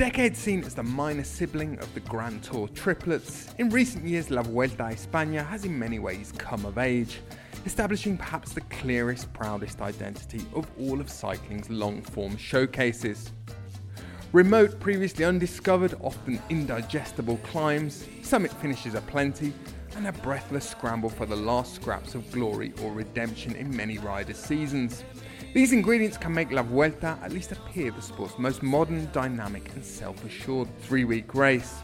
decade seen as the minor sibling of the Grand Tour triplets, in recent years La Vuelta a España has in many ways come of age, establishing perhaps the clearest, proudest identity of all of cycling's long form showcases. Remote, previously undiscovered, often indigestible climbs, summit finishes aplenty, and a breathless scramble for the last scraps of glory or redemption in many riders' seasons. These ingredients can make La Vuelta at least appear the sport's most modern, dynamic, and self assured three week race.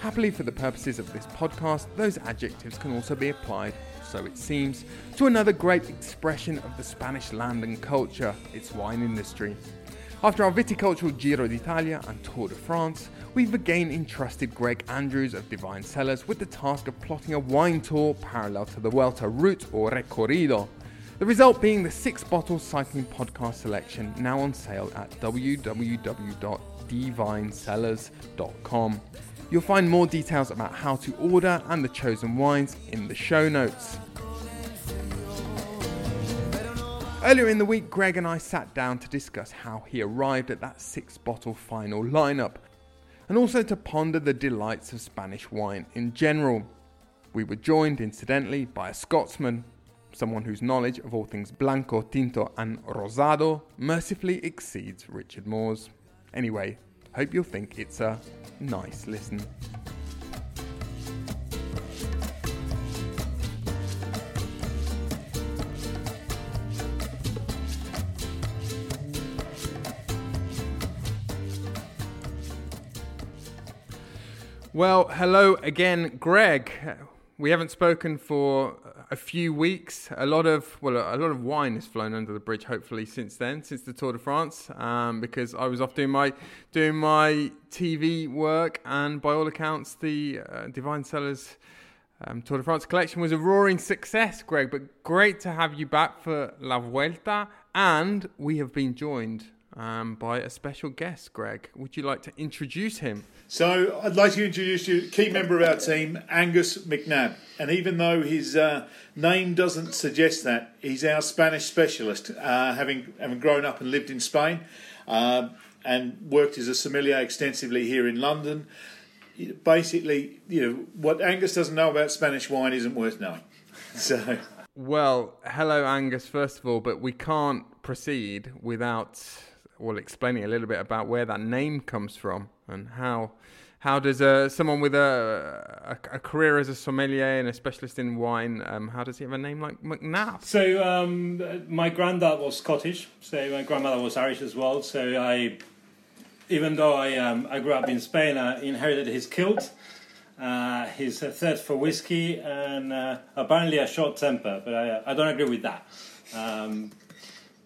Happily, for the purposes of this podcast, those adjectives can also be applied, so it seems, to another great expression of the Spanish land and culture, its wine industry. After our viticultural Giro d'Italia and Tour de France, we've again entrusted Greg Andrews of Dvine Cellars with the task of plotting a wine tour parallel to the Vuelta route or recorrido. The result being the six bottle cycling podcast selection now on sale at www.dvinecellars.com. You'll find more details about how to order and the chosen wines in the show notes. Earlier in the week, Greg and I sat down to discuss how he arrived at that six bottle final lineup, and also to ponder the delights of Spanish wine in general. We were joined, incidentally, by a Scotsman someone whose knowledge of all things Blanco, Tinto, and Rosado mercifully exceeds Richard Moore's. Anyway, hope you'll think it's a nice listen. Well, hello again, Greg. We haven't spoken for a few weeks. A lot of well, a lot of wine has flown under the bridge. Hopefully, since then, since the Tour de France, um, because I was off doing my doing my TV work, and by all accounts, the uh, Dvine Cellars um, Tour de France collection was a roaring success, Greg. But great to have you back for La Vuelta, and we have been joined um, by a special guest, Greg. Would you like to introduce him? So I'd like to introduce you, key member of our team, Angus McNabb. And even though his uh, name doesn't suggest that, he's our Spanish specialist, uh, having having grown up and lived in Spain, uh, and worked as a sommelier extensively here in London. Basically, you know what Angus doesn't know about Spanish wine isn't worth knowing. So. Well, hello, Angus, first of all, but we can't proceed without well explaining a little bit about where that name comes from and how how does uh, someone with a, a, a career as a sommelier and a specialist in wine um, how does he have a name like McNabb? So um, my granddad was Scottish, so my grandmother was Irish as well. So I, even though I um, I grew up in Spain, I inherited his kilt. Uh, his thirst for whiskey and uh, apparently a short temper, but I, I don't agree with that. Um,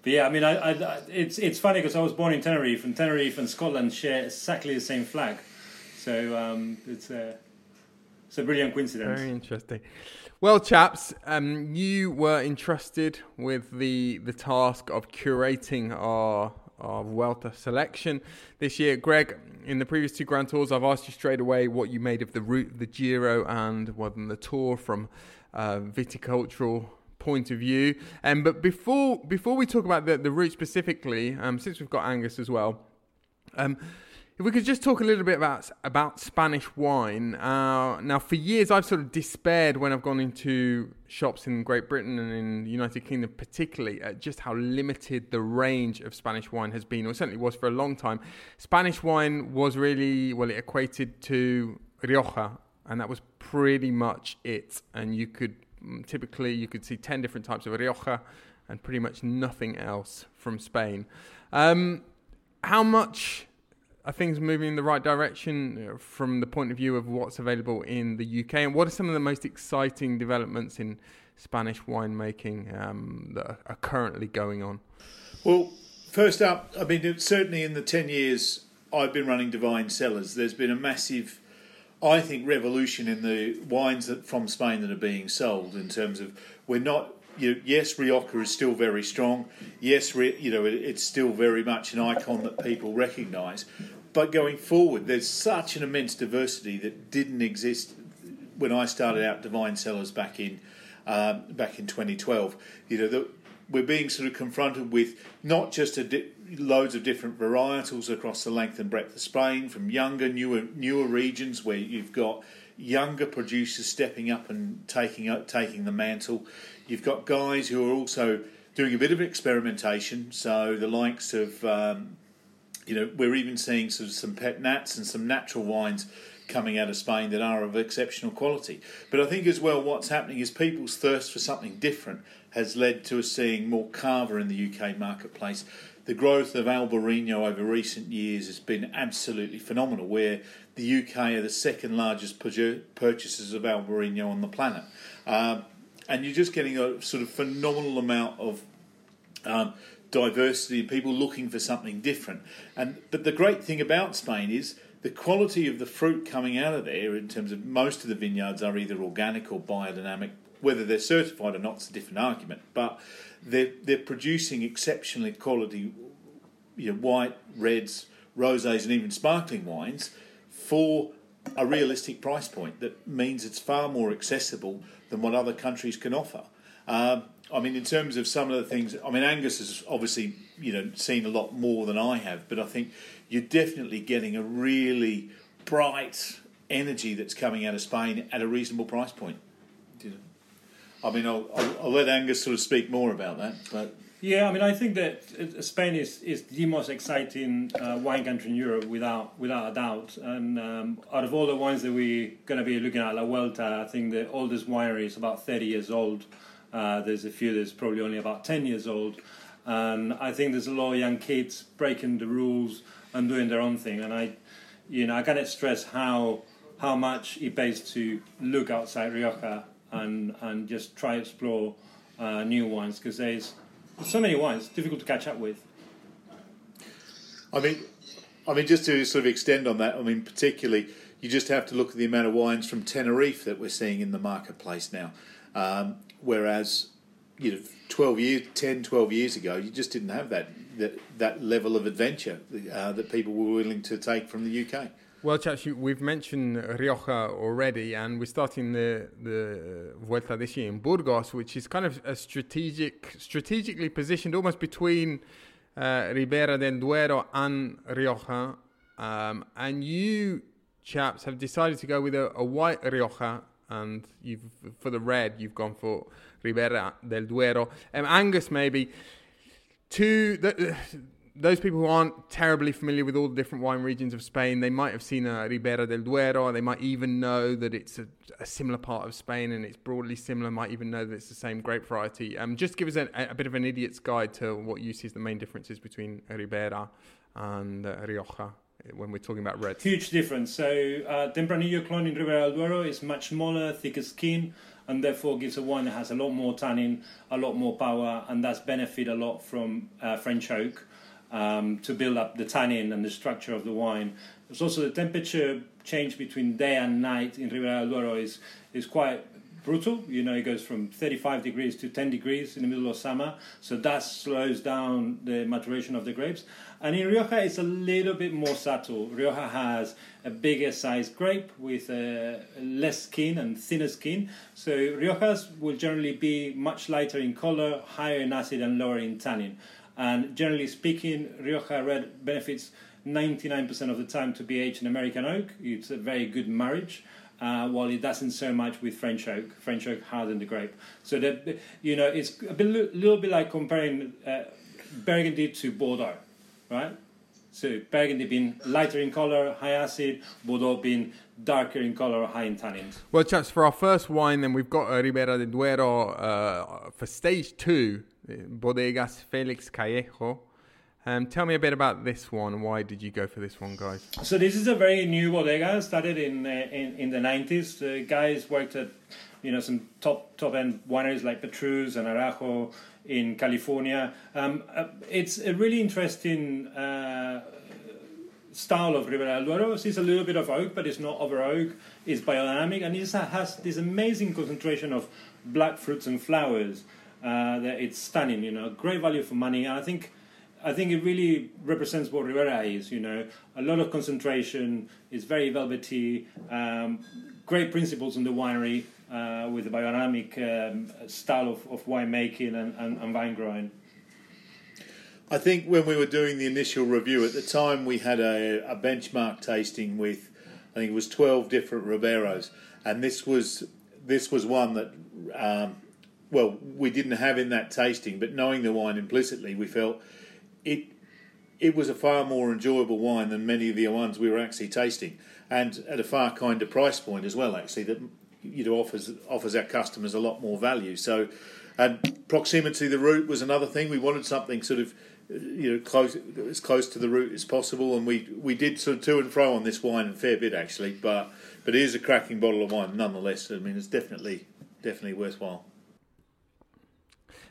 but yeah, I mean, I, I, it's it's funny because I was born in Tenerife, and Tenerife and Scotland share exactly the same flag, so um, it's a it's a brilliant coincidence. Very interesting. Well, chaps, um, you were entrusted with the the task of curating our our Vuelta selection this year. Greg, in the previous two Grand Tours, I've asked you straight away what you made of the route, the Giro, and well, the Tour from uh, viticultural point of view. Um, but before before we talk about the, the route specifically, um, since we've got Angus as well, um, if we could just talk a little bit about about Spanish wine. Uh, now, for years, I've sort of despaired when I've gone into shops in Great Britain and in the United Kingdom, particularly, at just how limited the range of Spanish wine has been, or certainly was for a long time. Spanish wine was really well, it equated to Rioja, and that was pretty much it. And you could typically you could see 10 different types of Rioja and pretty much nothing else from Spain. Um, how much are things moving in the right direction uh, from the point of view of what's available in the UK? And what are some of the most exciting developments in Spanish winemaking um, that are currently going on? Well, first up, I mean, certainly in the 10 years I've been running Dvine Cellars, there's been a massive I think revolution in the wines that from Spain that are being sold in terms of we're not you yes Rioja is still very strong. Yes you know it, it's still very much an icon that people recognise but going forward there's such an immense diversity that didn't exist when I started out Dvine Cellars back in um, back in 2012 you know the, we're being sort of confronted with not just a di- loads of different varietals across the length and breadth of Spain, from younger, newer, newer regions where you've got younger producers stepping up and taking up, taking the mantle. You've got guys who are also doing a bit of experimentation. So the likes of, um, you know, we're even seeing sort of some pet nats and some natural wines coming out of Spain that are of exceptional quality. But I think as well, what's happening is people's thirst for something different has led to us seeing more cava in the UK marketplace. The growth of Albarino over recent years has been absolutely phenomenal, where the UK are the second largest purchasers of Albarino on the planet. Um, and you're just getting a sort of phenomenal amount of um, diversity and people looking for something different. And but the great thing about Spain is the quality of the fruit coming out of there. In terms of most of the vineyards are either organic or biodynamic. Whether they're certified or not is a different argument. But they're they're producing exceptionally quality, you know, white, reds, rosés, and even sparkling wines for a realistic price point that means it's far more accessible than what other countries can offer. Um, I mean, in terms of some of the things, I mean, Angus has obviously you know seen a lot more than I have, but I think you're definitely getting a really bright energy that's coming out of Spain at a reasonable price point. I mean, I'll, I'll, I'll let Angus sort of speak more about that, but. Yeah, I mean, I think that Spain is, is the most exciting uh, wine country in Europe without without a doubt. And um, out of all the wines that we're going to be looking at La Vuelta, I think the oldest winery is about 30 years old. Uh, there's a few that's probably only about 10 years old. And I think there's a lot of young kids breaking the rules and doing their own thing. And I, you know, I cannot stress how how much it pays to look outside Rioja and and just try explore uh, new wines because there's so many wines difficult to catch up with. I mean, I mean, just to sort of extend on that, I mean, particularly, you just have to look at the amount of wines from Tenerife that we're seeing in the marketplace now. Um, whereas, you know, 12 years, 10, 12 years ago, you just didn't have that that, that level of adventure uh, that people were willing to take from the UK. Well, chaps, we've mentioned Rioja already, and we're starting the the Vuelta this year in Burgos, which is kind of a strategic, strategically positioned almost between uh, Ribera del Duero and Rioja. Um, and you chaps have decided to go with a, a white Rioja and you've for the red you've gone for Ribera del Duero. Um, Angus, maybe to the, those people who aren't terribly familiar with all the different wine regions of Spain, they might have seen a Ribera del Duero. They might even know that it's a, a, similar part of Spain and it's broadly similar. Might even know that it's the same grape variety. Um, just give us a, a bit of an idiot's guide to what you see as the main differences between Ribera and uh, Rioja when we're talking about reds? Huge difference. So uh, Tempranillo clone in Ribera del Duero is much smaller, thicker skin, and therefore gives a wine that has a lot more tannin, a lot more power, and that's benefit a lot from uh, French oak um, to build up the tannin and the structure of the wine. There's also the temperature change between day and night in Ribera del Duero is, is quite brutal. You know, it goes from 35 degrees to 10 degrees in the middle of summer. So that slows down the maturation of the grapes. And in Rioja, it's a little bit more subtle. Rioja has a bigger size grape with uh, less skin and thinner skin. So Riojas will generally be much lighter in color, higher in acid, and lower in tannin. And generally speaking, Rioja Red benefits 99% of the time to be aged in American oak. It's a very good marriage. Uh, while it doesn't so much with French oak. French oak hardened the grape. So that you know, it's a bit, little bit like comparing uh, Burgundy to Bordeaux right? So Burgundy being lighter in color, high acid, Bordeaux being darker in color, high in tannins. Well, chaps, for our first wine, then we've got Ribera del Duero uh, for stage two, Bodegas Felix Callejo. Um, tell me a bit about this one. Why did you go for this one, guys? So this is a very new bodega. Started in uh, in, in the nineties. The guys worked at you know some top top end wineries like Petrus and Araujo in California. Um, uh, it's a really interesting uh, style of Ribera del Duero. It's a little bit of oak, but it's not over oak. It's biodynamic, and it has this amazing concentration of black fruits and flowers. Uh, that it's stunning, you know, great value for money. And I think, I think it really represents what Ribera is. You know, a lot of concentration. It's very velvety. Um, great principles in the winery uh, with the biodynamic um, style of, of winemaking and, and, and vine growing. I think when we were doing the initial review at the time, we had a, a benchmark tasting with, I think it was twelve different Riberos, and this was this was one that, um, well, we didn't have in that tasting, but knowing the wine implicitly, we felt it it was a far more enjoyable wine than many of the ones we were actually tasting, and at a far kinder price point as well. Actually, that you know offers offers our customers a lot more value. So, and proximity to the route was another thing. We wanted something sort of you know close as close to the route as possible, and we we did sort of to and fro on this wine a fair bit actually, but but it is a cracking bottle of wine nonetheless. I mean, it's definitely definitely worthwhile.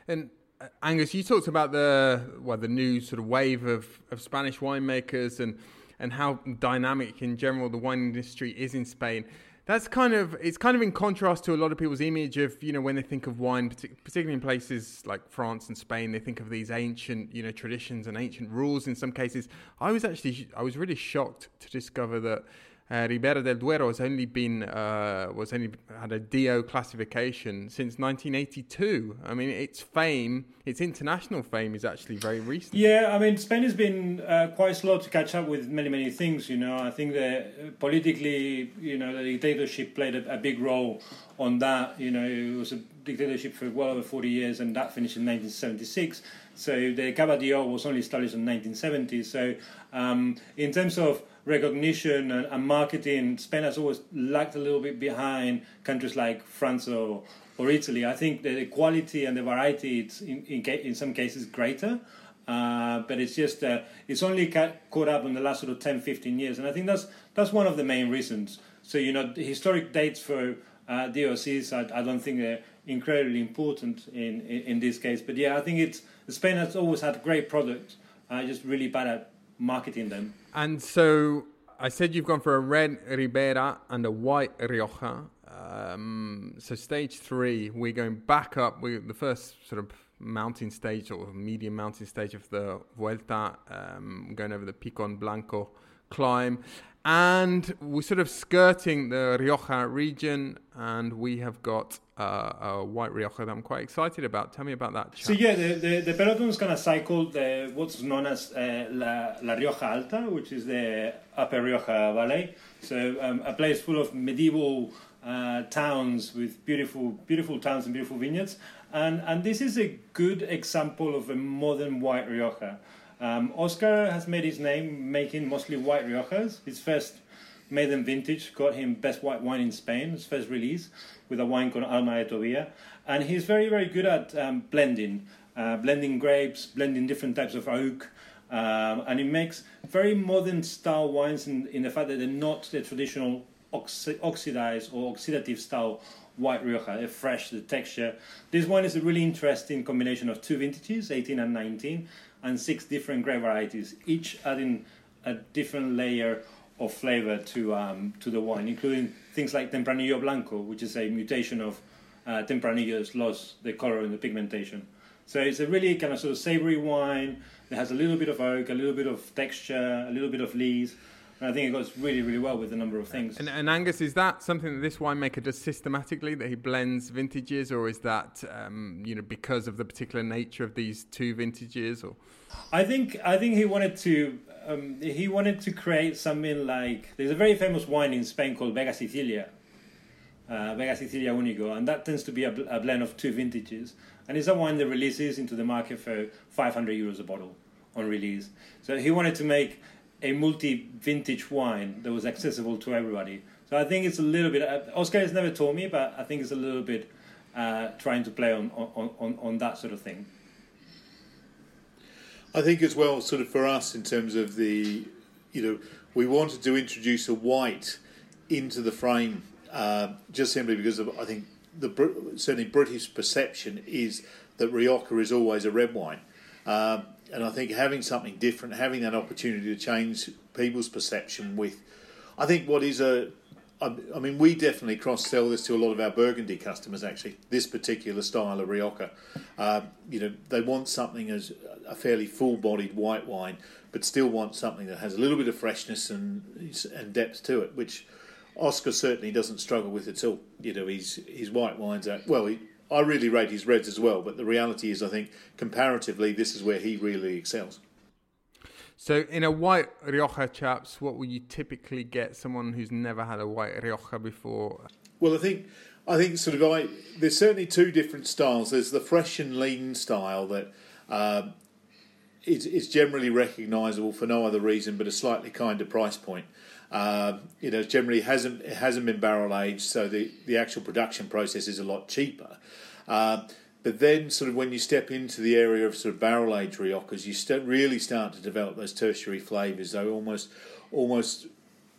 And uh, Angus, you talked about the well the new sort of wave of, of Spanish winemakers and and how dynamic in general the wine industry is in Spain. That's kind of it's kind of in contrast to a lot of people's image of you know when they think of wine particularly in places like France and Spain they think of these ancient you know traditions and ancient rules in some cases. I was actually I was really shocked to discover that uh, Ribera del Duero has only been uh, was only had a DO classification since 1982. I mean, its fame, its international fame, is actually very recent. Yeah, I mean, Spain has been uh, quite slow to catch up with many many things. You know, I think that politically, you know, the dictatorship played a, a big role on that. You know, it was a dictatorship for well over 40 years, and that finished in 1976. So the Cava DO was only established in 1970. So um, in terms of recognition and, and, marketing, Spain has always lagged a little bit behind countries like France or, or Italy. I think the quality and the variety, it's in, in, in some cases greater. Uh, but it's just uh, it's only ca- caught up in the last sort of 10 15 years and i think that's that's one of the main reasons so you know historic dates for uh, DOCs I, I, don't think they're incredibly important in, in, in this case but yeah I think it's Spain has always had great products uh, just really bad at marketing them. And so I said you've gone for a red Ribera and a white Rioja. Um, so stage three, we're going back up. We the first sort of mountain stage or medium mountain stage of the Vuelta, um, going over the Picon Blanco climb, and we're sort of skirting the Rioja region, and we have got uh, a white Rioja that I'm quite excited about. Tell me about that. So yeah, the, the, the peloton is going to cycle the, what's known as uh, La, La Rioja Alta, which is the Upper Rioja Valley. So um, a place full of medieval uh, towns with beautiful, beautiful towns and beautiful vineyards. And, and this is a good example of a modern white Rioja. Um, Oscar has made his name making mostly white Riojas. His first maiden vintage got him best white wine in Spain, his first release with a wine called Alma de Tobia. And he's very, very good at um, blending, uh, blending grapes, blending different types of oak. Um, and he makes very modern style wines in, in the fact that they're not the traditional oxi- oxidized or oxidative style white Rioja. They're fresh, the texture. This wine is a really interesting combination of two vintages, 18 and 19, and six different grape varieties, each adding a different layer of flavor to um, to the wine, including things like Tempranillo Blanco, which is a mutation of uh, Tempranillo's lost the color and the pigmentation. So it's a really kind of sort of savory wine that has a little bit of oak, a little bit of texture, a little bit of lees. And I think it goes really, really well with a number of things. And, and, Angus, is that something that this winemaker does systematically? That he blends vintages, or is that um, you know because of the particular nature of these two vintages? Or I think I think he wanted to um, he wanted to create something like there's a very famous wine in Spain called Vega Sicilia, uh, Vega Sicilia Unico, and that tends to be a, a, blend of two vintages, and it's a wine that releases into the market for 500 euros a bottle on release. So he wanted to make a multi-vintage wine that was accessible to everybody. So I think it's a little bit. Uh, Oscar has never told me, but I think it's a little bit uh, trying to play on, on, on, on that sort of thing. I think as well, sort of for us in terms of the, you know, we wanted to introduce a white into the frame uh, just simply because of, I think the certainly British perception is that Rioja is always a red wine, uh, and I think having something different, having that opportunity to change people's perception with, I think what is a I mean, we definitely cross sell this to a lot of our Burgundy customers. Actually, this particular style of Rioja, um, you know, they want something as a fairly full-bodied white wine, but still want something that has a little bit of freshness and and depth to it, which Oscar certainly doesn't struggle with it at all. You know, his his white wines are well. I really rate his reds as well, but the reality is, I think comparatively, this is where he really excels. So, in a white Rioja, chaps, what will you typically get someone who's never had a white Rioja before? Well, I think I think sort of I there's certainly two different styles. There's the fresh and lean style that um, is, is generally recognisable for no other reason but a slightly kinder price point. Uh, you know, generally hasn't it hasn't been barrel aged, so the, the actual production process is a lot cheaper. Uh, but then, sort of, when you step into the area of sort of barrel aged Riojas, you st- really start to develop those tertiary flavours. Though almost, almost,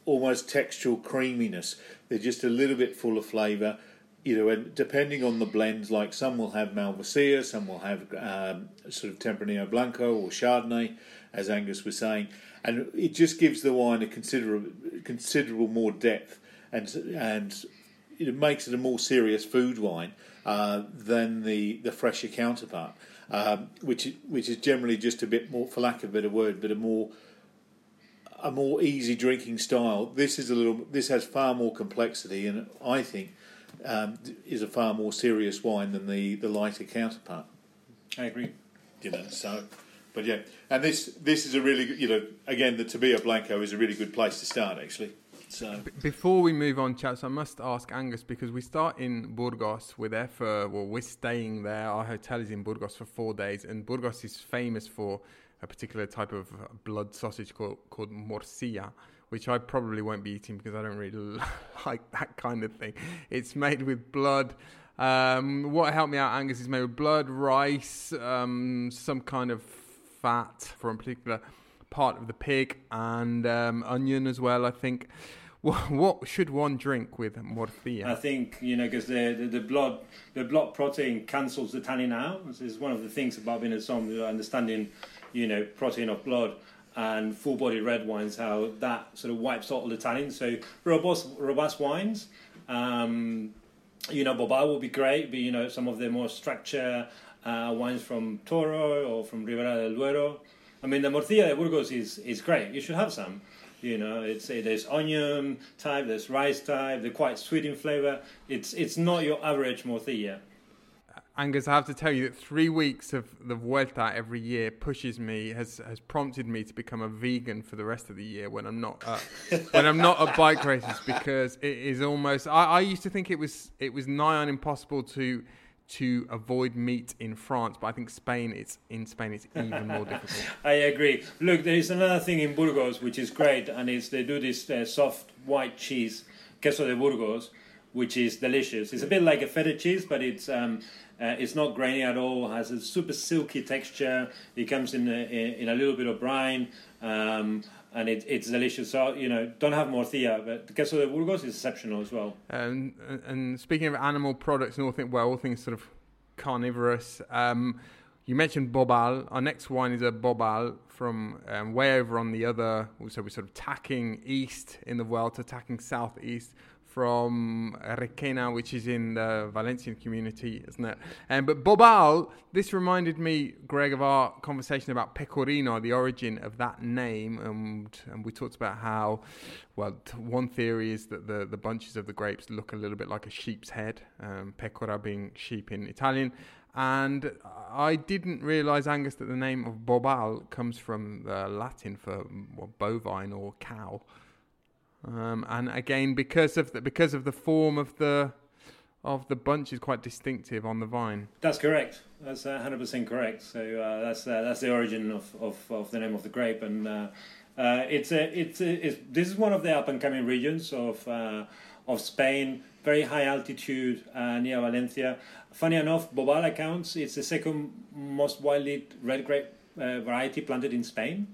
almost textural creaminess. They're just a little bit full of flavour. You know, and depending on the blends, like some will have Malvasia, some will have um, sort of Tempranillo Blanco or Chardonnay, as Angus was saying, and it just gives the wine a considerable, considerable more depth, and and it makes it a more serious food wine uh, than the, the fresher counterpart, um, which which is generally just a bit more, for lack of a better word, but a more a more easy drinking style. This is a little. This has far more complexity, and I think um, is a far more serious wine than the, the lighter counterpart. I agree. You know, so. But yeah, and this this is a really good, you know again the Tabilla Blanco is a really good place to start actually. So before we move on, chaps, I must ask Angus because we start in Burgos. We're there for well, we're staying there. Our hotel is in Burgos for four days, and Burgos is famous for a particular type of blood sausage called called morcilla, which I probably won't be eating because I don't really like that kind of thing. It's made with blood. Um, what helped me out, Angus, is made with blood, rice, um, some kind of fat from a particular part of the pig and um, onion as well. I think. What, should one drink with morcilla? I think you know because the, the, the blood the blood protein cancels the tannin out. This is one of the things about being a som understanding you know protein of blood and full body red wines how that sort of wipes out all the tannin. So robust robust wines. Um, you know, Bobal will be great, but you know, some of the more structure uh, wines from Toro or from Ribera del Duero. I mean, the morcilla de Burgos is, is great. You should have some. You know, it's there's onion type, there's rice type. They're quite sweet in flavor. It's it's not your average morcilla. Angus, I have to tell you that three weeks of the Vuelta every year pushes me, has has prompted me to become a vegan for the rest of the year when I'm not uh, when I'm not at bike races because it is almost. I, I used to think it was it was nigh on impossible to to avoid meat in France, but I think Spain, it's in Spain, it's even more difficult. I agree. Look, there is another thing in Burgos which is great, and it's they do this uh, soft white cheese, queso de Burgos, which is delicious. It's a bit like a feta cheese, but it's um, uh, it's not grainy at all. Has a super silky texture. It comes in a, in a little bit of brine. Um, and it, it's delicious. So you know, don't have morcilla, but the queso de Burgos is exceptional as well. And and speaking of animal products and all things, well, all things sort of carnivorous. Um, you mentioned Bobal. Our next wine is a Bobal from um, way over on the other. So we're sort of tacking east in the world to tacking southeast from Requena, which is in the Valencian community, isn't it? Um, but Bobal, this reminded me, Greg, of our conversation about Pecorino, the origin of that name, and, and we talked about how, well, one theory is that the, the bunches of the grapes look a little bit like a sheep's head, um, pecora being sheep in Italian. And I didn't realise, Angus, that the name of Bobal comes from the Latin for well, bovine or cow. Um, and again, because of the, because of the form of the of the bunch is quite distinctive on the vine. That's correct. That's hundred percent correct. So uh, that's uh, that's the origin of, of, of, the name of the grape, and uh, uh it's a, it's, a, it's this is one of the up and coming regions of uh, of Spain. Very high altitude uh, near Valencia. Funny enough, Bobal accounts it's the second most widely red grape variety planted in Spain.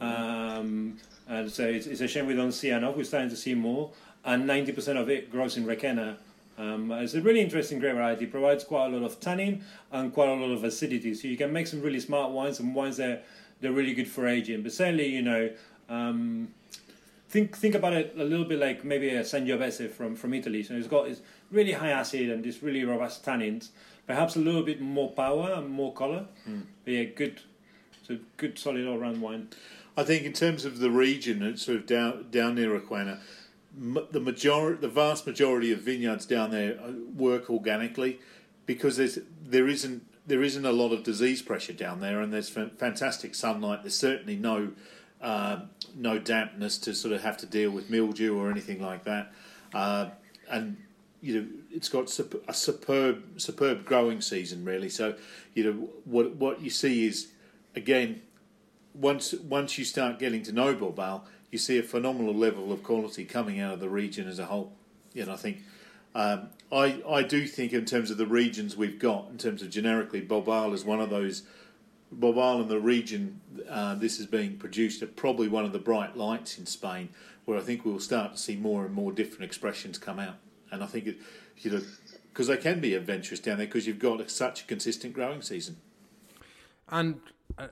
Um, and so it's, it's, a shame we don't see enough. We're starting to see more, and 90% of it grows in Requena. Um, it's a really interesting grape variety. It provides quite a lot of tannin and quite a lot of acidity. So you can make some really smart wines and wines that they're really good for aging. But certainly, you know, um, think think about it a little bit like maybe a Sangiovese from from Italy. So it's got this really high acid and this really robust tannins. Perhaps a little bit more power and more color. Mm. But yeah, good. It's a good solid all round wine. I think in terms of the region, it's sort of down down near Requena, m- the majority, the vast majority of vineyards down there uh, work organically because there's there isn't there isn't a lot of disease pressure down there, and there's fantastic sunlight. There's certainly no uh, no dampness to sort of have to deal with mildew or anything like that, uh, and you know it's got a superb superb growing season really. So you know what what you see is again once once you start getting to know Bobal, you see a phenomenal level of quality coming out of the region as a whole. Know, I think um, I I do think in terms of the regions we've got, in terms of generically, Bobal is one of those. Bobal and the region uh, this is being produced are probably one of the bright lights in Spain, where I think we'll start to see more and more different expressions come out. And I think it, you know, because they can be adventurous down there because you've got such a consistent growing season. And uh,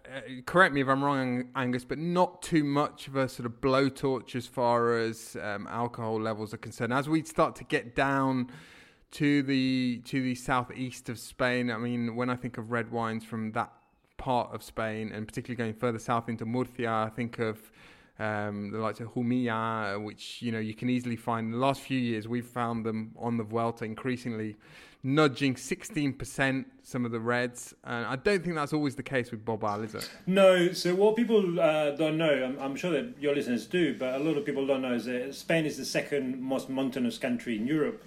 correct me if I'm wrong, Angus, but not too much of a sort of blowtorch as far as um, alcohol levels are concerned. As we start to get down to the to the southeast of Spain, I mean, when I think of red wines from that part of Spain, and particularly going further south into Murcia, I think of um, the likes of Jumilla, which you know you can easily find. In the last few years, we've found them on the Vuelta increasingly nudging 16% some of the reds. And I don't think that's always the case with Bobal, is it? No. So what people uh, don't know, I'm, I'm, sure that your listeners do, but a lot of people don't know is that Spain is the second most mountainous country in Europe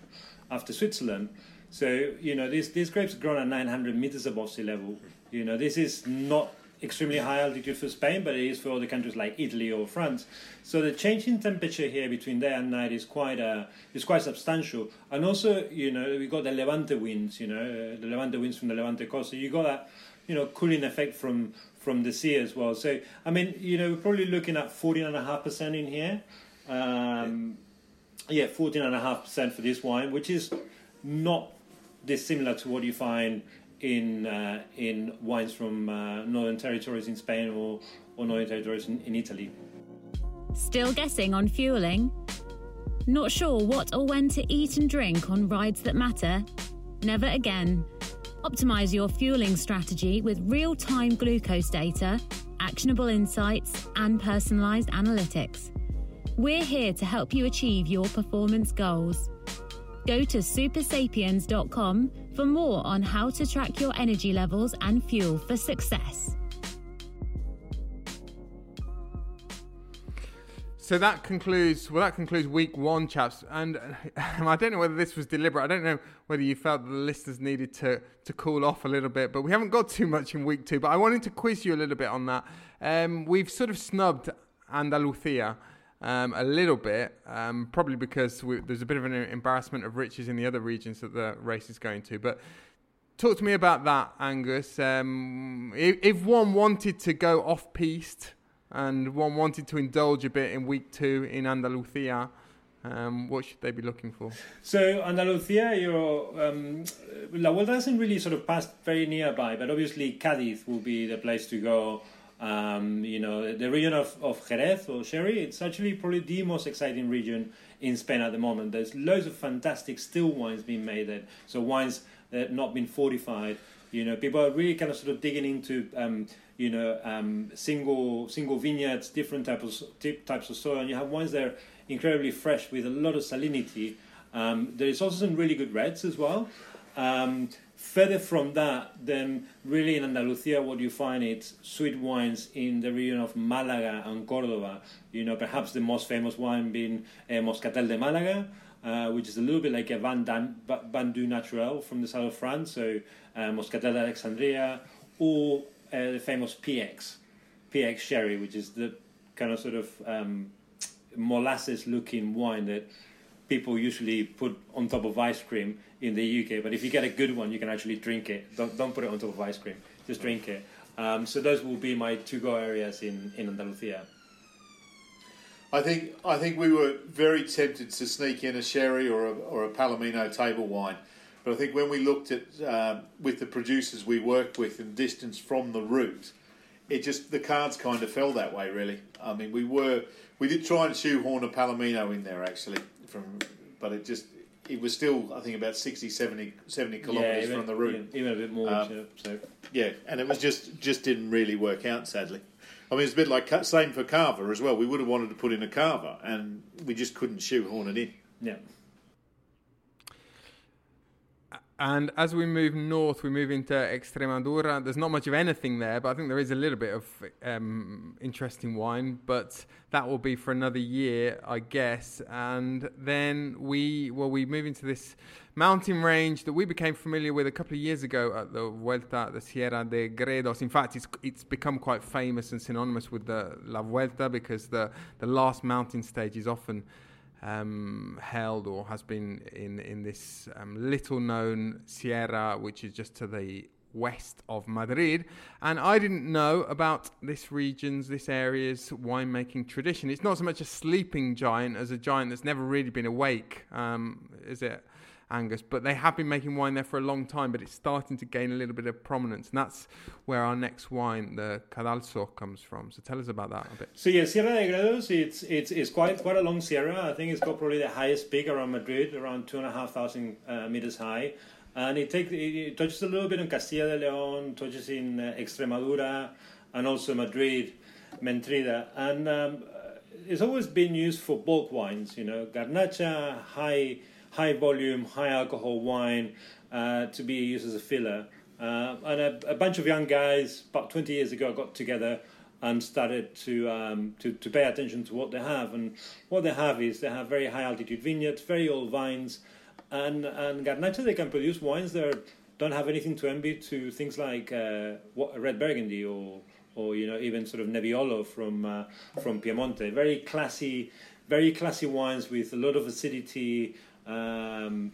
after Switzerland. So you know these these grapes are grown at 900 meters above sea level. You know this is not extremely high altitude for Spain, but it is for other countries like Italy or France. So the change in temperature here between day and night is quite uh, is quite substantial. And also, you know, we got the Levante winds, you know, uh, the Levante winds from the Levante coast. So you got that, you know, cooling effect from from the sea as well. So I mean, you know, we're probably looking at fourteen and a half percent in here. Um, yeah, fourteen and a half percent for this wine, which is not dissimilar to what you find in uh, in wines from uh, northern territories in Spain or, or northern territories in, in Italy. Still guessing on fueling? Not sure what or when to eat and drink on rides that matter? Never again. Optimize your fueling strategy with real time glucose data, actionable insights, and personalized analytics. We're here to help you achieve your performance goals. Go to supersapiens.com for more on how to track your energy levels and fuel for success. So that concludes well. That concludes week one, chaps. And I don't know whether this was deliberate. I don't know whether you felt the listeners needed to to cool off a little bit. But we haven't got too much in week two. But I wanted to quiz you a little bit on that. Um, we've sort of snubbed Andalusia um, a little bit, um, probably because we, there's a bit of an embarrassment of riches in the other regions that the race is going to. But talk to me about that, Angus. Um, if, if, one wanted to go off piste and one wanted to indulge a bit in week two in Andalusia, um, what should they be looking for? So Andalusia, your um, La Vuelta doesn't really sort of pass very nearby, but obviously Cadiz will be the place to go um, you know, the region of, of Jerez or Sherry, it's actually probably the most exciting region in Spain at the moment. There's loads of fantastic still wines being made there. So wines that not been fortified. You know, people are really kind of sort of digging into, um, you know, um, single single vineyards, different types of, types of soil, and you have wines that are incredibly fresh with a lot of salinity. Um, there is also some really good reds as well. Um, Further from that, then really in Andalusia, what you find is sweet wines in the region of Malaga and Cordoba. You know, perhaps the most famous wine being uh, Moscatel de Malaga, uh, which is a little bit like a Vin, Dan, Vin Doux Naturel from the south of France. So uh, Moscatel de Alexandria, or uh, the famous PX, PX Sherry, which is the kind of sort of um, molasses-looking wine that people usually put on top of ice cream in the UK. But if you get a good one, you can actually drink it. Don't, don't put it on top of ice cream. Just drink it. Um, so those will be my two go areas in, in Andalusia. I think I think we were very tempted to sneak in a sherry or a, or a Palomino table wine, but I think when we looked at uh, with the producers we worked with and distance from the route, it just the cards kind of fell that way. Really, I mean, we were we did try and shoehorn a Palomino in there actually from, but it just it was still I think about 60, 70, 70 kilometres yeah, from the route, even, even a bit more. Um, so yeah, and it was just just didn't really work out sadly. I mean, it's a bit like same for Cava as well. We would have wanted to put in a Cava, and we just couldn't shoehorn it in. Yeah. And as we move north, we move into Extremadura. There's not much of anything there, but I think there is a little bit of um, interesting wine. But that will be for another year, I guess. And then we, well, we move into this mountain range that we became familiar with a couple of years ago at the Vuelta, the Sierra de Gredos. In fact, it's it's become quite famous and synonymous with the La Vuelta because the the last mountain stage is often um, held or has been in in this um, little known Sierra, which is just to the west of Madrid. And I didn't know about this region's, this area's winemaking tradition. It's not so much a sleeping giant as a giant that's never really been awake, um, is it? Angus, but they have been making wine there for a long time, but it's starting to gain a little bit of prominence, and that's where our next wine, the Cadalso, comes from. So tell us about that a bit. So yeah, Sierra de Gredos, it's it's it's quite quite a long sierra. I think it's got probably the highest peak around Madrid, around two and a half thousand uh, meters high, and it takes it touches a little bit on Castilla de León, touches in uh, Extremadura, and also Madrid, Mentrida, and um, it's always been used for bulk wines. You know, Garnacha, high high volume, high alcohol wine uh, to be used as a filler. Uh, and a, a, bunch of young guys, about 20 years ago, got together and started to, um, to, to pay attention to what they have. And what they have is they have very high altitude vineyards, very old vines, and and Garnacha they can produce wines that don't have anything to envy to things like uh, red Burgundy or or you know even sort of Nebbiolo from uh, from Piemonte. Very classy, very classy wines with a lot of acidity, um,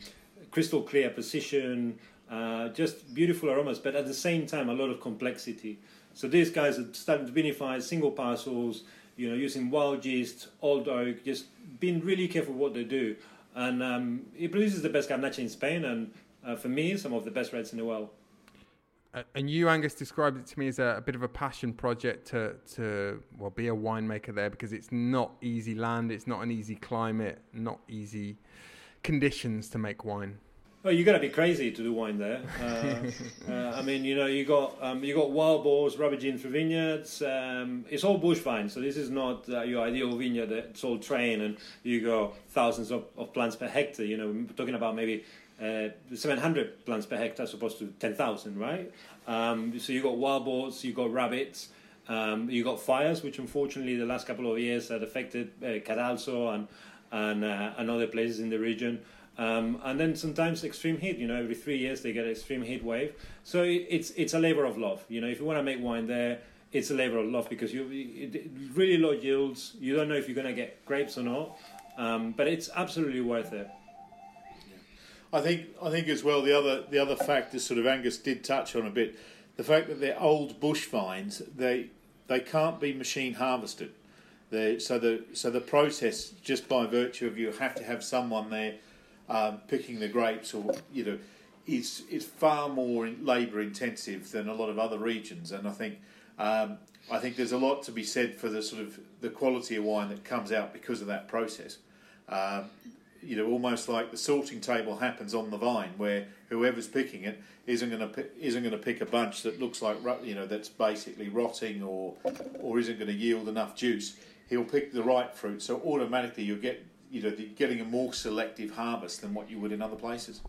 crystal clear position, uh, just beautiful aromas, but at the same time a lot of complexity. So these guys are starting to vinify single parcels, you know, using wild yeast, old oak, just being really careful what they do. And um, it produces the best Garnacha in Spain, and uh, for me, some of the best reds in the world. And you, Angus, described it to me as a, a, bit of a passion project to, to well be a winemaker there because it's not easy land, it's not an easy climate, not easy conditions to make wine? Oh, you got to be crazy to do wine there. Uh, uh, I mean, you know, you got um, you got wild boars ravaging through vineyards. Um, it's all bush vine, so this is not uh, your ideal vineyard that's all train and you go thousands of, of plants per hectare. You know, we're talking about maybe uh, 700 plants per hectare as opposed to 10,000, right? Um, so you got wild boars, you got rabbits. Um, you got fires, which unfortunately the last couple of years had affected uh, Cadalso and and, uh, and other places in the region. Um, and then sometimes extreme heat. You know, every three years they get an extreme heat wave. So it's it's a labor of love. You know, if you want to make wine there, it's a labor of love because you it, really low yields. You don't know if you're going to get grapes or not, um, but it's absolutely worth it. I think I think as well the other the other fact is sort of Angus did touch on a bit the fact that they're old bush vines they they can't be machine harvested. The, so the so the process, just by virtue of you have to have someone there um, picking the grapes, or you know, is is far more labour intensive than a lot of other regions. And I think um, I think there's a lot to be said for the sort of the quality of wine that comes out because of that process. Um, you know, almost like the sorting table happens on the vine, where whoever's picking it isn't going to isn't going to pick a bunch that looks like you know that's basically rotting or or isn't going to yield enough juice he'll pick the right fruit. So automatically you'll get you know getting a more selective harvest than what you would in other places.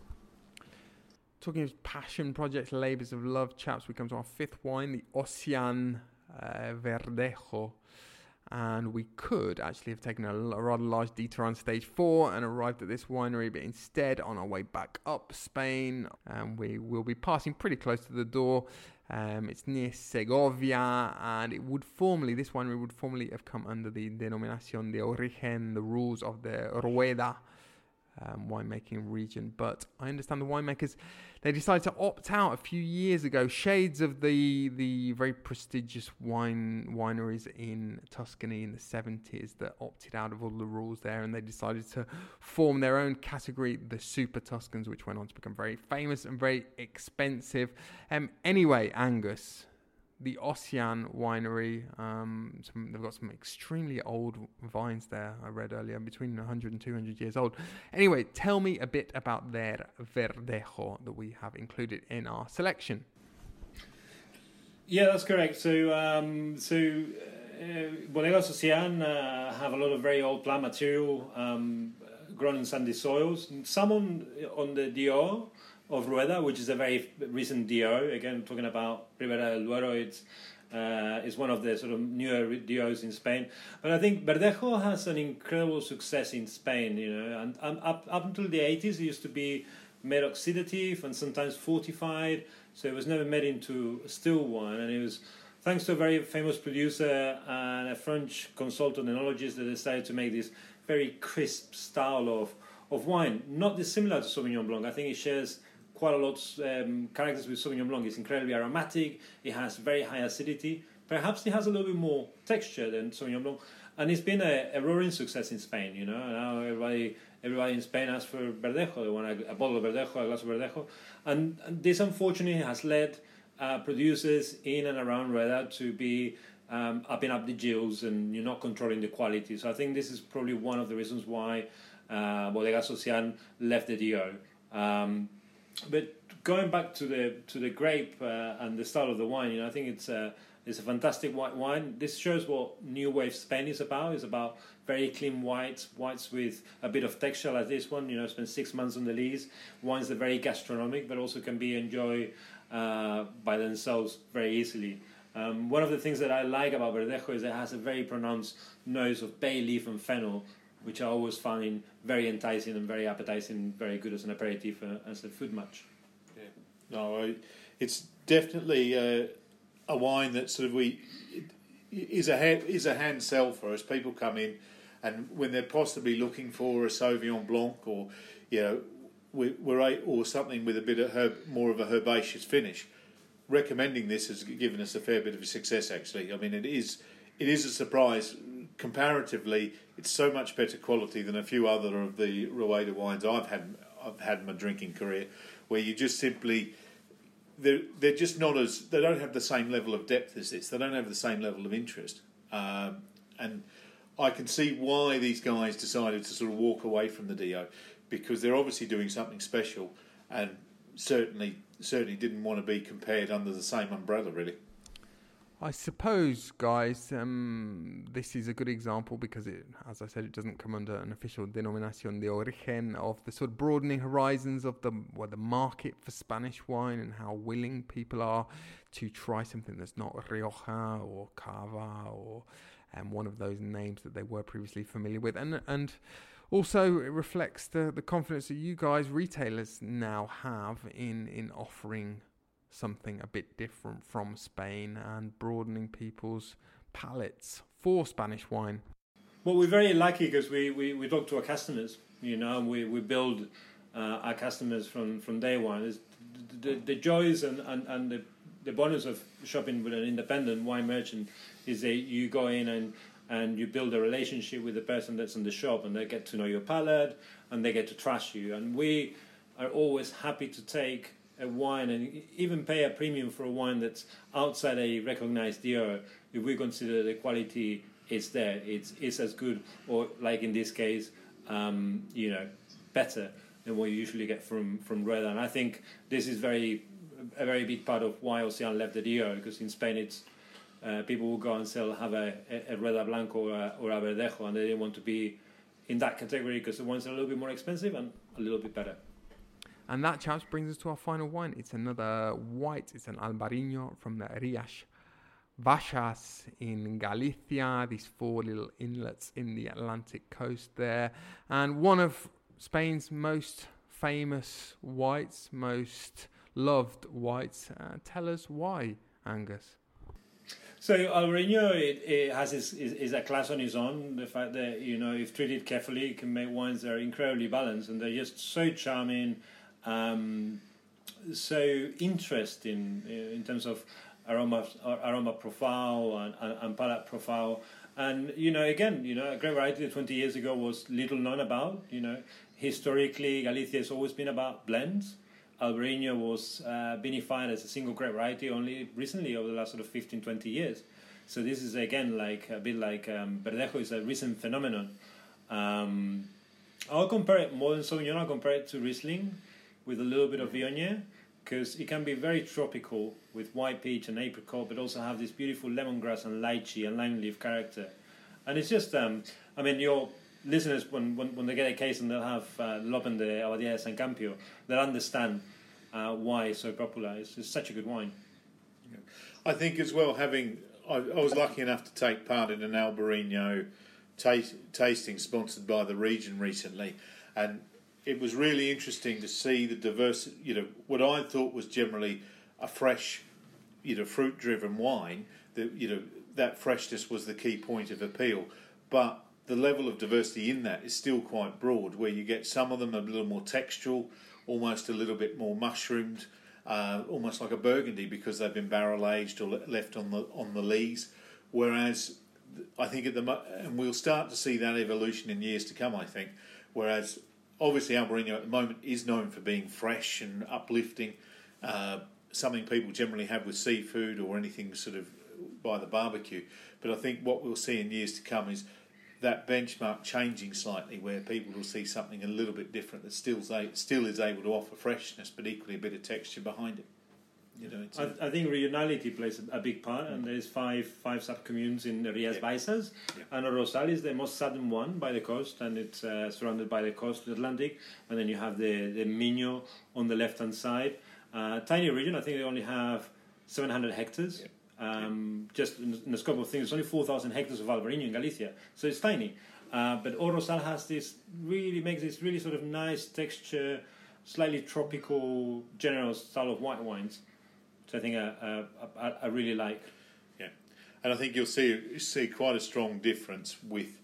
Talking of passion projects, labours of love, chaps, we come to our fifth wine, the Ossian uh, Verdejo. And we could actually have taken a, rather large detour on stage four and arrived at this winery, but instead, on our way back up Spain, and we will be passing pretty close to the door. Um, it's near Segovia, and it would formally, this winery would formally have come under the denominación de origen, the rules of the Rueda um, winemaking region. But I understand the winemakers they decided to opt out a few years ago. Shades of the the very prestigious wine wineries in Tuscany in the seventies that opted out of all the rules there, and they decided to form their own category, the Super Tuscans, which went on to become very famous and very expensive. Um, anyway, Angus the Ossian winery. Um, some, they've got some extremely old vines there, I read earlier, between 100 and 200 years old. Anyway, tell me a bit about their Verdejo that we have included in our selection. Yeah, that's correct. So, um, so Bodegas Ossian uh, have a lot of very old plant material um, grown in sandy soils. Some on, on the DO of Rueda, which is a very recent DO. Again, talking about Ribera del Duero, it's uh, is one of the sort of newer DOs in Spain. But I think Verdejo has an incredible success in Spain, you know, and, up, up until the 80s it used to be made oxidative and sometimes fortified, so it was never made into still wine, and it was thanks to a very famous producer and a French consultant enologist that decided to make this very crisp style of, of wine, not dissimilar to Sauvignon Blanc. I think it shares quite a lot of um, characters with Sauvignon Blanc. It's incredibly aromatic. It has very high acidity. Perhaps it has a little bit more texture than Sauvignon Blanc, and it's been a, a roaring success in Spain. You know, now everybody everybody in Spain asks for Verdejo. They want a, a bottle of Verdejo, a glass of Verdejo, and, and this unfortunately has led uh, producers in and around Rueda to be um, upping up the gills and you're not controlling the quality. So I think this is probably one of the reasons why uh, Bodegas Ossian left the DO. Um, but going back to the to the grape uh, and the style of the wine, you know, I think it's a it's a fantastic white wine. This shows what New Wave Spain is about. It's about very clean whites, whites with a bit of texture like this one. You know, spent six months on the lees. Wines that are very gastronomic, but also can be enjoyed uh, by themselves very easily. Um, one of the things that I like about Verdejo is it has a very pronounced nose of bay leaf and fennel, which I always find very enticing and very appetizing, very good as an aperitif, uh, as a food match. Yeah. No, I, it's definitely uh, a wine that sort of we is a hand, is a hand sell for us. People come in, and when they're possibly looking for a Sauvignon Blanc or you know we, we're or something with a bit of herb, more of a herbaceous finish, recommending this has given us a fair bit of success. Actually, I mean it is it is a surprise comparatively, it's so much better quality than a few other of the Rueda wines I've had. I've had in my drinking career, where you just simply they're they're just not as they don't have the same level of depth as this. They don't have the same level of interest, um, and I can see why these guys decided to sort of walk away from the DO because they're obviously doing something special, and certainly certainly didn't want to be compared under the same umbrella, really. I suppose, guys, um, this is a good example because it, as I said, it doesn't come under an official denominación de origen of the sort of broadening horizons of the well, the market for Spanish wine and how willing people are to try something that's not Rioja or Cava or um, one of those names that they were previously familiar with, and and also it reflects the the confidence that you guys retailers now have in in offering something a bit different from Spain and broadening people's palates for Spanish wine. Well, we're very lucky because we, we, we talk to our customers, you know, we, we build uh, our customers from, from day one. It's the, the joys and, and, and the, the bonus of shopping with an independent wine merchant is that you go in and, and you build a relationship with the person that's in the shop and they get to know your palate and they get to trust you. And we are always happy to take a wine and even pay a premium for a wine that's outside a recognized DO if we consider the quality is there, it's, it's as good or like in this case, um, you know, better than what you usually get from from Rueda. And I think this is very a very big part of why Ossian left the DO because in Spain it's uh, people will go and sell have a, a, a Rueda Blanco or a, or a Verdejo and they didn't want to be in that category because the ones are a little bit more expensive and a little bit better. And that, chaps, brings us to our final wine. It's another white. It's an Albariño from the Rias Baixas in Galicia. These four little inlets in the Atlantic coast there. And one of Spain's most famous whites, most loved whites. Uh, tell us why, Angus. So Albariño, it, it has its, is a class on its own. The fact that you know, if treated carefully, it can make wines that are incredibly balanced and they're just so charming um, so interesting in terms of aroma aroma profile and, and, and, palate profile. And you know, again, you know, a grape variety 20 years ago was little known about. You know, historically, Galicia has always been about blends. Albariño was uh, vinified as a single grape variety only recently over the last sort of 15, 20 years. So this is again like a bit like um, Verdejo is a recent phenomenon. Um, I'll compare it more than Sauvignon. I'll compare it to Riesling with a little bit of Viognier. because it can be very tropical with white peach and apricot, but also have this beautiful lemongrass and lychee and lime leaf character. And it's just, um, I mean, your listeners, when, when, when they get a case and they'll have uh, Lopen Abadía San Campio, they'll understand uh, why it's so popular. It's, it's such a good wine. I think as well, having I, I was lucky enough to take part in an Albarino tasting sponsored by the region recently, and it was really interesting to see the diversity. You know, what I thought was generally a fresh, you know, fruit-driven wine. That you know that freshness was the key point of appeal, but the level of diversity in that is still quite broad. Where you get some of them a little more textural, almost a little bit more mushroomed uh, almost like a Burgundy because they've been barrel aged or left on the on the lees. Whereas I think at the and we'll start to see that evolution in years to come. I think. Whereas obviously Albarino at the moment is known for being fresh and uplifting, uh, something people generally have with seafood or anything sort of by the barbecue. But I think what we'll see in years to come is that benchmark changing slightly, where people will see something a little bit different that still still is able to offer freshness, but equally a bit of texture behind it. You know, I, I, think regionality plays a big part, and there's five five subcommunes in Rías Baixas, yeah. and Rosal is the most southern one by the coast, and it's uh, surrounded by the coast the Atlantic, and then you have the the Miño on the left hand side. Uh, tiny region, I think they only have 700 hectares. Yeah. Um, just in, in, the scope of things, it's only 4,000 hectares of Albarino in Galicia, so it's tiny. Uh, but O Rosal has this really makes this really sort of nice texture, slightly tropical, general style of white wines, which I think I, I, I, really like. Yeah, and I think you'll see see quite a strong difference with,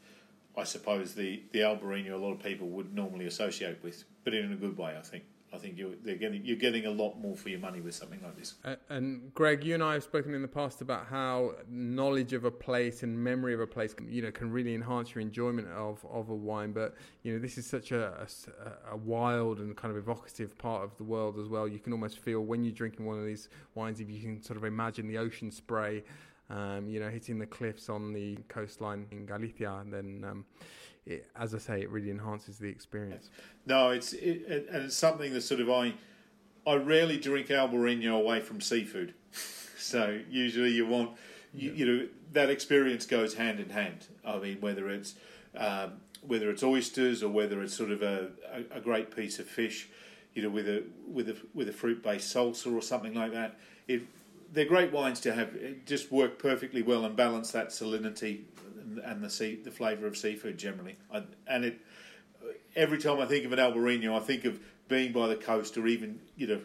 I suppose the the Albarino a lot of people would normally associate with, but in a good way, I think. I think you're getting you're getting a lot more for your money with something like this. Uh, and Greg, you and I have spoken in the past about how knowledge of a place and memory of a place, can, you know, can really enhance your enjoyment of, of a wine. But you know, this is such a, a, a wild and kind of evocative part of the world as well. You can almost feel when you're drinking one of these wines, if you can sort of imagine the ocean spray, um, you know, hitting the cliffs on the coastline in Galicia, and then. Um, it, as I say, it really enhances the experience. No, it's it, and it's something that sort of I I rarely drink Albarino away from seafood. so usually you want you, you, know that experience goes hand in hand. I mean whether it's um, whether it's oysters or whether it's sort of a, a, a, great piece of fish, you know, with a with a with a fruit based salsa or something like that. It they're great wines to have. It just work perfectly well and balance that salinity and the sea, the flavour of seafood generally. I, and it every time I think of an Albarino, I think of being by the coast or even you know.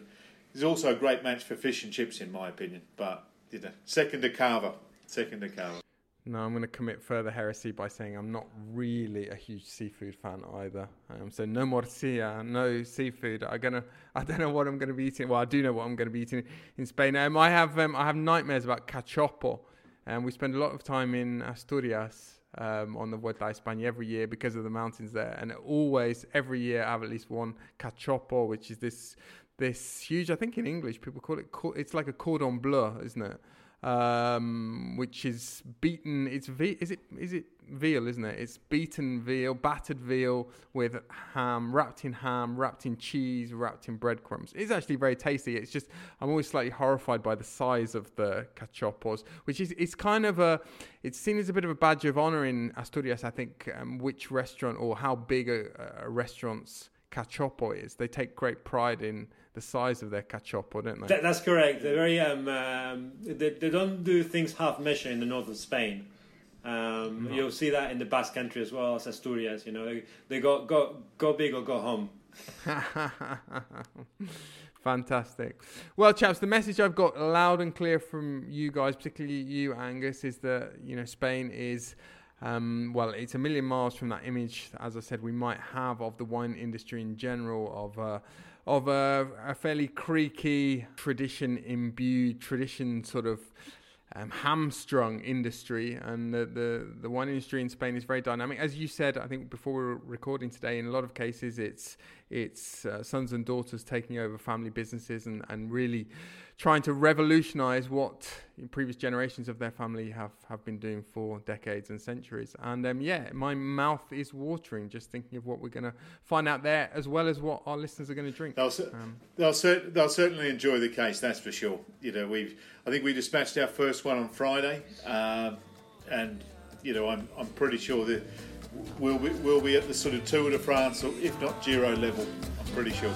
It's also a great match for fish and chips, in my opinion. But you know, second to Cava, second to Cava. No, I'm going to commit further heresy by saying I'm not really a huge seafood fan either. Um, so no morcilla, no seafood. I'm gonna. I don't know what I'm going to be eating. Well, I do know what I'm going to be eating in Spain. Um, I have. Um, I have nightmares about cachopo. And we spend a lot of time in Asturias um, on the Vuelta a España every year because of the mountains there. And always, every year, I have at least one cachopo, which is this this huge. I think in English people call it. It's like a cordon bleu, isn't it? Um, which is beaten. It's ve- is it is it veal, isn't it? It's beaten veal, battered veal with ham, wrapped in ham, wrapped in cheese, wrapped in breadcrumbs. It's actually very tasty. It's just I'm always slightly horrified by the size of the cachopos, which is it's kind of a it's seen as a bit of a badge of honor in Asturias. I think um, which restaurant or how big a, a restaurant's cachopo is. They take great pride in the size of their cachopo, don't they? That, that's correct. They're very um, um, they, they don't do things half measure in the north of Spain. Um, no. You'll see that in the Basque Country as well as Asturias. You know, they, they go go go big or go home. Fantastic. Well, chaps, the message I've got loud and clear from you guys, particularly you, Angus, is that you know Spain is. Um, well, it's a million miles from that image, as I said, we might have of the wine industry in general, of uh, of a, a fairly creaky, tradition imbued, tradition sort of um, hamstrung industry, and the, the, the wine industry in Spain is very dynamic. As you said, I think before we were recording today, in a lot of cases, it's its uh, sons and daughters taking over family businesses and, and really trying to revolutionize what previous generations of their family have, have been doing for decades and centuries. And um, yeah, my mouth is watering just thinking of what we're going to find out there, as well as what our listeners are going to drink. They'll, um, they'll, cer- they'll certainly enjoy the case, that's for sure. You know, we've I think we dispatched our first one on Friday, um, and you know, I'm I'm pretty sure that we'll be, we'll be at the sort of Tour de France, or if not Giro level. I'm pretty sure.